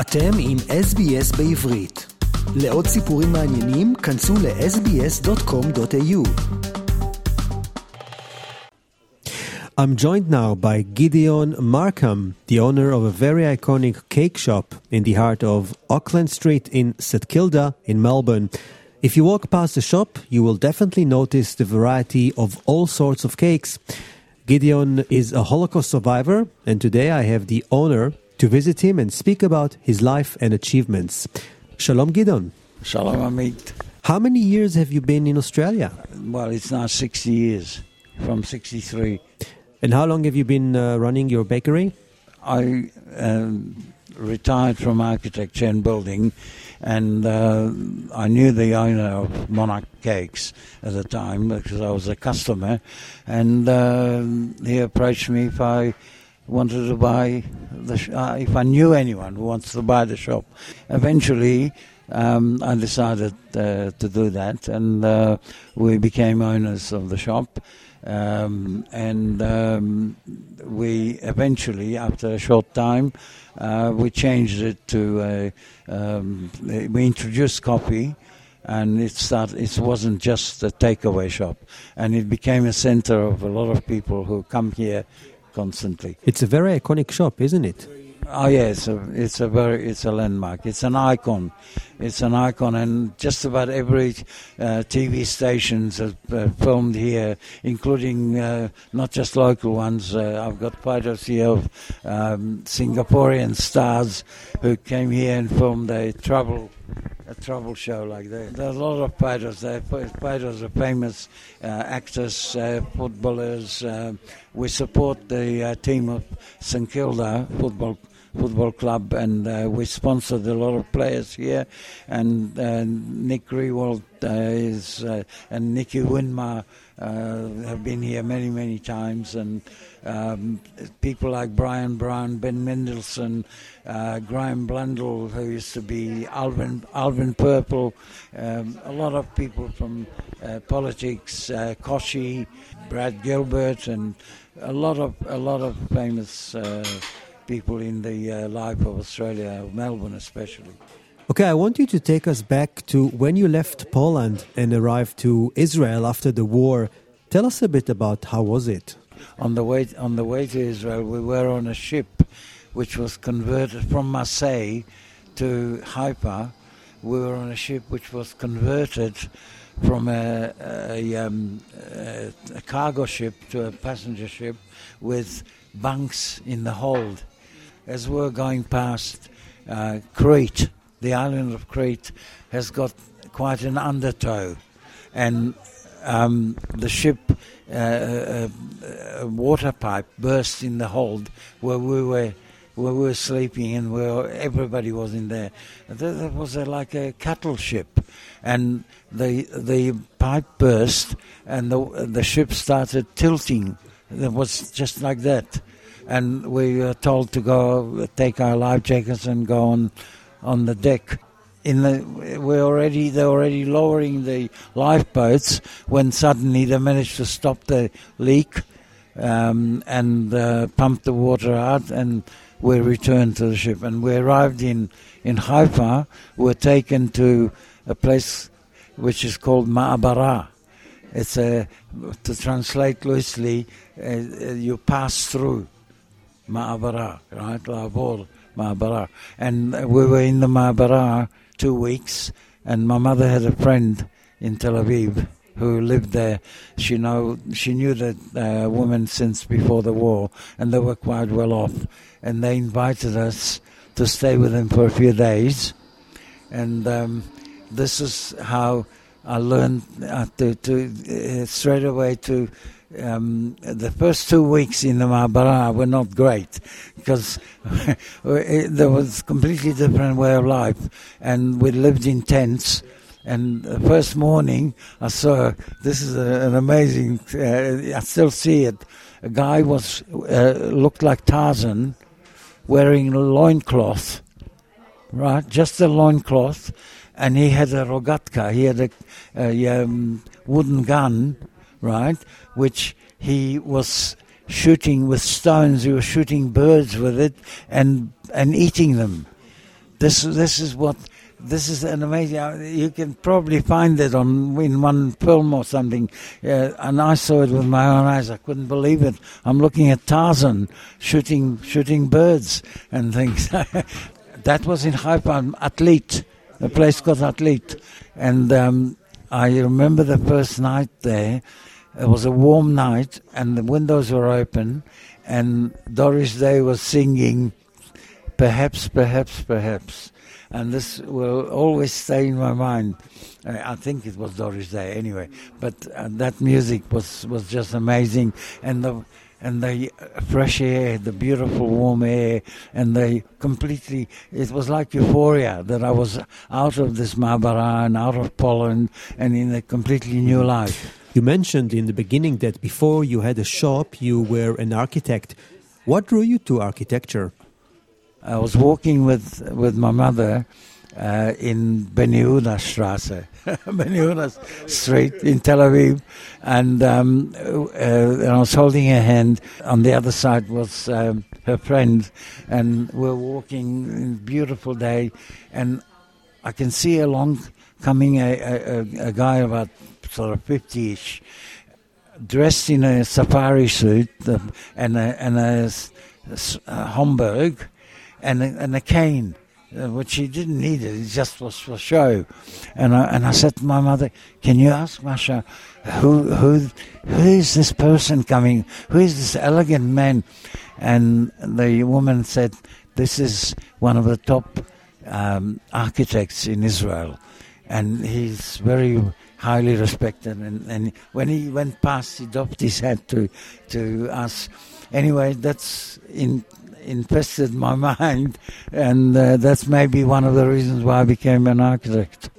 אתם עם SBS בעברית. לעוד סיפורים מעניינים, כנסו ל-sbs.com.au. I'm joined now by Gideon Markham, the owner of a very iconic cake shop in the heart of Acland Street in St Kilda in Melbourne. If you walk past the shop, you will definitely notice the variety of all sorts of cakes. Gideon is a Holocaust survivor, and today I have the owner to visit him and speak about his life and achievements. Shalom, Gideon. Shalom, Amit. How many years have you been in Australia? Well, it's now 60 years, from 63. And how long have you been uh, running your bakery? I um, retired from architecture and building, and uh, I knew the owner of Monarch Cakes at the time because I was a customer, and uh, he approached me if I wanted to buy the sh- uh, if I knew anyone who wants to buy the shop. Eventually, um, I decided uh, to do that, and uh, we became owners of the shop. Um, and um, we eventually, after a short time, uh, we changed it to a, um, we introduced coffee, and it started. It wasn't just a takeaway shop, and it became a center of a lot of people who come here constantly. It's a very iconic shop, isn't it? Oh yeah, it's a it's a very it's a landmark. It's an icon. It's an icon, and just about every uh, TV stations have uh, filmed here, including uh, not just local ones. Uh, I've got photos here of um, Singaporean stars who came here and filmed their travel a travel show like that. There are a lot of fighters There Fighters are famous uh, actors, uh, footballers. Uh, we support the uh, team of St Kilda football football club, and uh, we sponsored a lot of players here. And uh, Nick Riewoldt is and Nicky Winmar have been here many many times, and um, people like Bryan Brown, Ben Mendelsohn, uh, Graeme Blundell, who used to be Alvin, Alvin Purple, um, a lot of people from uh, politics, uh, Koshi, Brad Gilbert, and a lot of a lot of famous uh, people in the uh, life of Australia, Melbourne especially. Okay, I want you to take us back to when you left Poland and arrived to Israel after the war. Tell us a bit about how was it? On the way on the way to Israel, we were on a ship which was converted from Marseille to Haifa. We were on a ship which was converted from a, a, um, a, a cargo ship to a passenger ship with bunks in the hold. As we we're going past uh, Crete, the island of Crete has got quite an undertow, and um, the ship, uh, a, a, water pipe burst in the hold where we were where we were sleeping and where everybody was in there. That was a, like a cattle ship, and the the pipe burst and the the ship started tilting. It was just like that, and we were told to go take our life jackets and go on on the deck. In the we're already they're already lowering the lifeboats when suddenly they managed to stop the leak um, and uh, pump the water out and we returned to the ship. And we arrived in in Haifa we were taken to a place which is called Ma'abara. It's a to translate loosely uh, you pass through Ma'abara right Labor Ma'abara and we were in the Ma'abara two weeks, and my mother had a friend in Tel Aviv who lived there. She know she knew that uh, women since before the war, and they were quite well off. And they invited us to stay with them for a few days, and um, this is how I learned uh, to, to uh, straight away to um, the first two weeks in the Ma'abara were not great because there was completely different way of life, and we lived in tents. And the first morning, I saw this is a, an amazing. Uh, I still see it. A guy was uh, looked like Tarzan, wearing a loincloth, right? Just a loincloth, and he had a rogatka. He had a, a um, wooden gun right, which he was shooting with stones. He was shooting birds with it and and eating them. this this is what this is an amazing. uh, You can probably find it on in one film or something. Uh, and I saw it with my own eyes. I couldn't believe it. I'm looking at Tarzan shooting shooting birds and things. that was in Haifa, Atlit, a place called Atlit, and um, I remember the first night there. It was a warm night, and the windows were open, and Doris Day was singing, perhaps, perhaps, perhaps and this will always stay in my mind. I think it was Doris Day anyway, but uh, that music was, was just amazing, and the and the uh, fresh air, the beautiful warm air, and the completely, it was like euphoria that I was out of this Ma'abara and out of Poland and in a completely new life. You mentioned in the beginning that before you had a shop, you were an architect. What drew you to architecture? I was walking with with my mother uh, in Ben Yehuda Strasse, Ben Street in Tel Aviv, and, um, uh, and I was holding her hand. On the other side was um, her friend, and we're walking beautiful day, and I can see along coming a, a, a guy about sort of fifty-ish, dressed in a safari suit and a, and a, a Homburg and a, and a cane, which he didn't need it. It just was for show. And I, and I said to my mother, "Can you ask Masha, who who who is this person coming? Who is this elegant man?" And the woman said, "This is one of the top um, architects in Israel, and he's very." Highly respected, and, and when he went past, he doffed his hat to to us. Anyway, that's in infested my mind, and uh, that's maybe one of the reasons why I became an architect.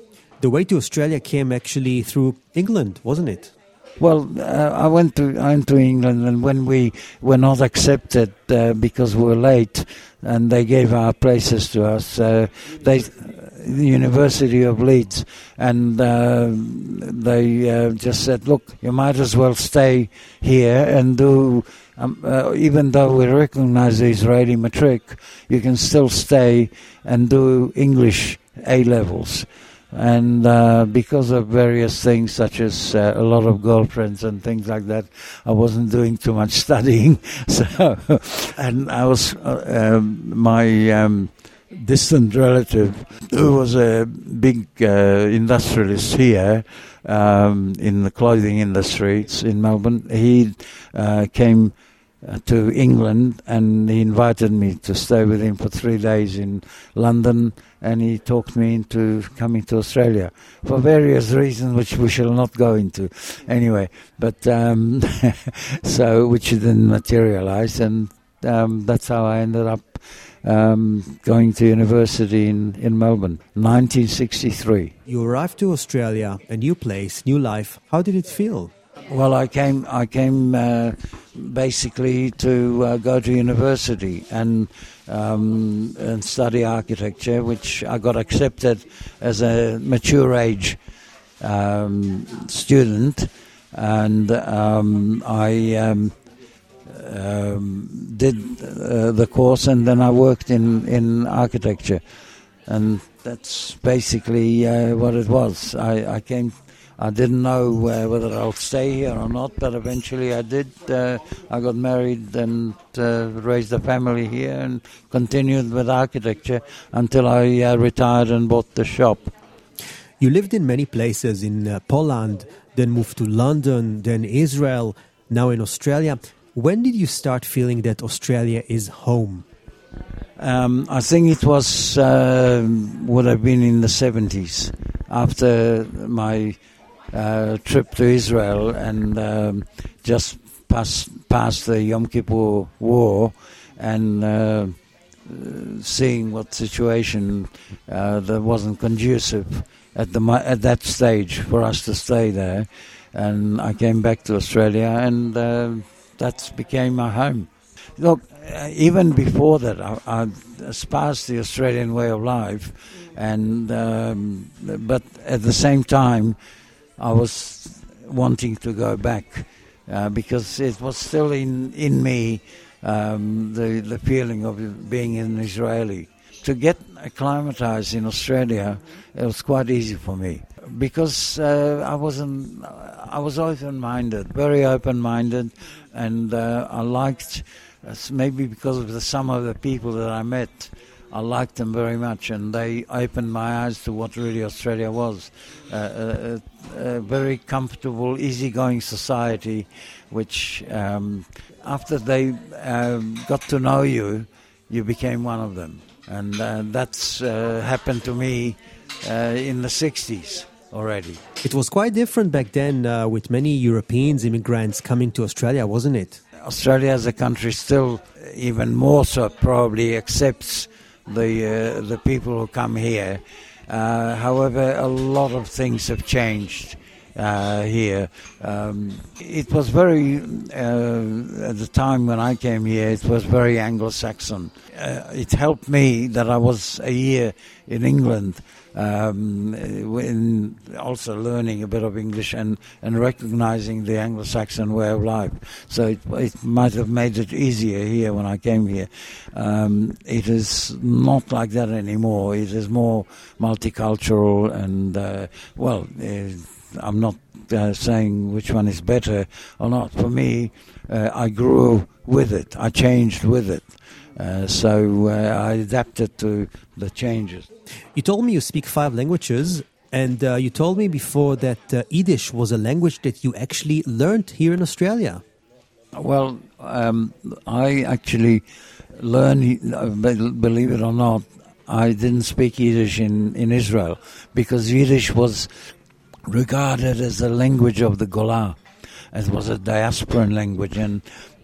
The way to Australia came actually through England, wasn't it? Well, uh, I went to I went to England, and when we were not accepted uh, because we were late, and they gave our places to us, uh, they the University of Leeds, and uh, they uh, just said, "Look, you might as well stay here and do." Um, uh, even though we recognize the Israeli matric, you can still stay and do English A levels. And uh, because of various things, such as uh, a lot of girlfriends and things like that, I wasn't doing too much studying. So, and I was uh, um, my um, distant relative, who was a big uh, industrialist here um, in the clothing industry in Melbourne. He uh, came to England and he invited me to stay with him for three days in London and he talked me into coming to Australia for various reasons which we shall not go into anyway but um, so which didn't materialize and um, that's how I ended up um, going to university in, in Melbourne 1963 You arrived to Australia, a new place, new life. How did it feel? Well, I came. I came uh, basically to uh, go to university and um, and study architecture, which I got accepted as a mature age um, student, and um, I um, um, did uh, the course, and then I worked in in architecture, and that's basically uh, what it was. I, I came. I didn't know uh, whether I'll stay here or not, but eventually I did. Uh, I got married and uh, raised a family here and continued with architecture until I uh, retired and bought the shop. You lived in many places in uh, Poland, then moved to London, then Israel, now in Australia. When did you start feeling that Australia is home? Um, I think it was uh, would have been in the 70s after my uh, trip to Israel and um, just past, past the Yom Kippur War and uh, seeing what situation uh, that wasn't conducive at the at that stage for us to stay there, and I came back to Australia, and uh, that became my home. Look, uh, even before that, I, I espoused the Australian way of life, and um, but at the same time, I was wanting to go back uh, because it was still in in me um, the the feeling of being an Israeli. to get acclimatized in Australia, it was quite easy for me because uh, I wasn't. I was open-minded, very open-minded, and uh, I liked. Uh, maybe because of the some of the people that I met, I liked them very much, and they opened my eyes to what really Australia was. Uh, a, a, very comfortable, easygoing society, which um, after they um, got to know you, you became one of them. And uh, that's uh, happened to me uh, in the 60s already. It was quite different back then uh, with many Europeans, immigrants coming to Australia, wasn't it? Australia as a country still even more so probably accepts the uh, the people who come here. Uh, however, a lot of things have changed uh, here. Um, it was very uh, at the time when I came here. It was very Anglo-Saxon. Uh, it helped me that I was a year in England um, also learning a bit of English and, and recognizing the Anglo-Saxon way of life. So it, it might have made it easier here when I came here. Um, it is not like that anymore. It is more multicultural and, uh, well, uh, I'm not uh, saying which one is better or not. For me, uh, I grew with it. I changed with it. Uh, so uh, I adapted to the changes. You told me you speak five languages, and uh, you told me before that uh, Yiddish was a language that you actually learned here in Australia. Well, um, I actually learned, believe it or not, I didn't speak Yiddish in, in Israel because Yiddish was regarded as a language of the Golah. It was a diasporan language, and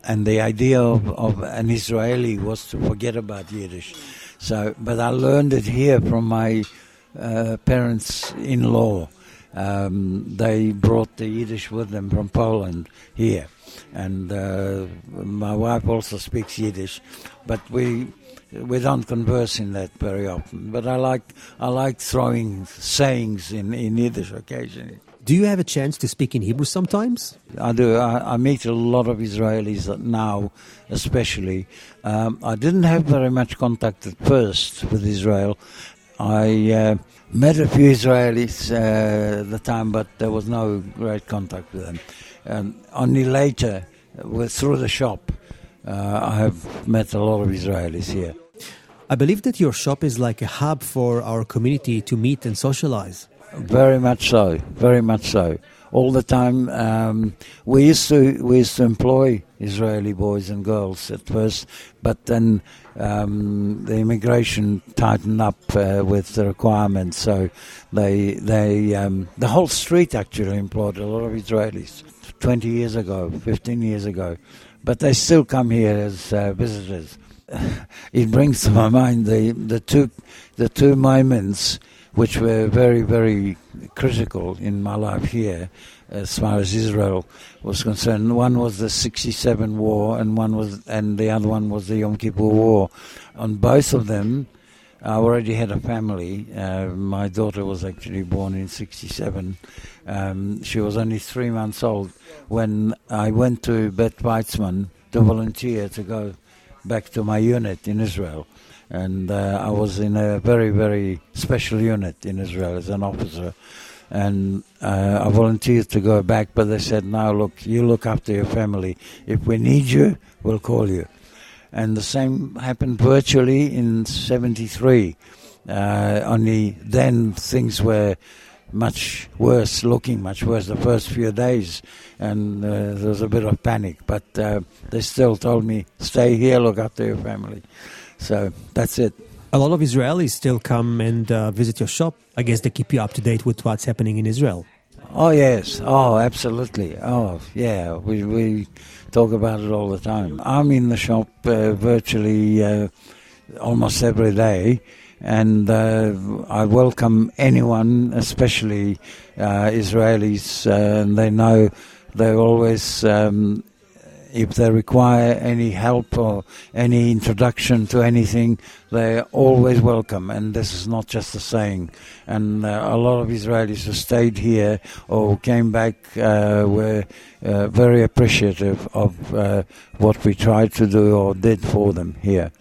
and the idea of, of an Israeli was to forget about Yiddish. So, but I learned it here from my uh, parents-in-law. Um, they brought the Yiddish with them from Poland here, and uh, my wife also speaks Yiddish, but we we don't converse in that very often. But I like I like throwing sayings in, in Yiddish occasionally. Do you have a chance to speak in Hebrew sometimes? I do. I, I meet a lot of Israelis now, especially. Um, I didn't have very much contact at first with Israel. I uh, met a few Israelis uh, at the time, but there was no great contact with them. Um, only later, uh, through the shop, uh, I have met a lot of Israelis here. I believe that your shop is like a hub for our community to meet and socialize. Very much so. Very much so. All the time. Um, we used to we used to employ Israeli boys and girls at first, but then um, the immigration tightened up uh, with the requirements. So they they um, the whole street actually employed a lot of Israelis. Twenty years ago, fifteen years ago, but they still come here as uh, visitors. it brings to my mind the the two the two moments which were very, very critical in my life here as far as Israel was concerned. One was the 67 war and one was and the other one was the Yom Kippur war. On both of them I already had a family. Uh, my daughter was actually born in 67. Um, she was only three months old when I went to Bet Weizmann to volunteer to go back to my unit in Israel and uh, I was in a very, very special unit in Israel as an officer. And uh, I volunteered to go back, but they said, "No, look, you look after your family. If we need you, we'll call you." And the same happened virtually in '73. Uh, only then things were much worse, looking much worse the first few days, and uh, there was a bit of panic. But uh, they still told me, "Stay here, look after your family." So that's it. A lot of Israelis still come and uh, visit your shop. I guess they keep you up to date with what's happening in Israel. Oh yes, oh absolutely, oh yeah. We we talk about it all the time. I'm in the shop uh, virtually uh, almost every day, and uh, I welcome anyone, especially uh, Israelis, uh, and they know they're always um, if they require any help or any introduction to anything, they're always welcome. And this is not just a saying. And uh, a lot of Israelis who stayed here or came back uh, were uh, very appreciative of uh, what we tried to do or did for them here.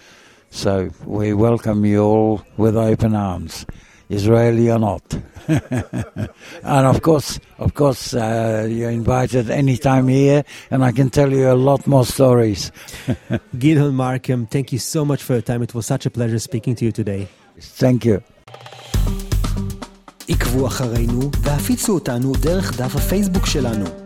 So we welcome you all with open arms, Israeli or not. and of course, of course, uh, you're invited anytime here, and I can tell you a lot more stories. Gideon Markham, thank you so much for your time. It was such a pleasure speaking to you today. Thank you. עקבו אחרינו והפיצו אותנו דרך דף הפייסבוק שלנו.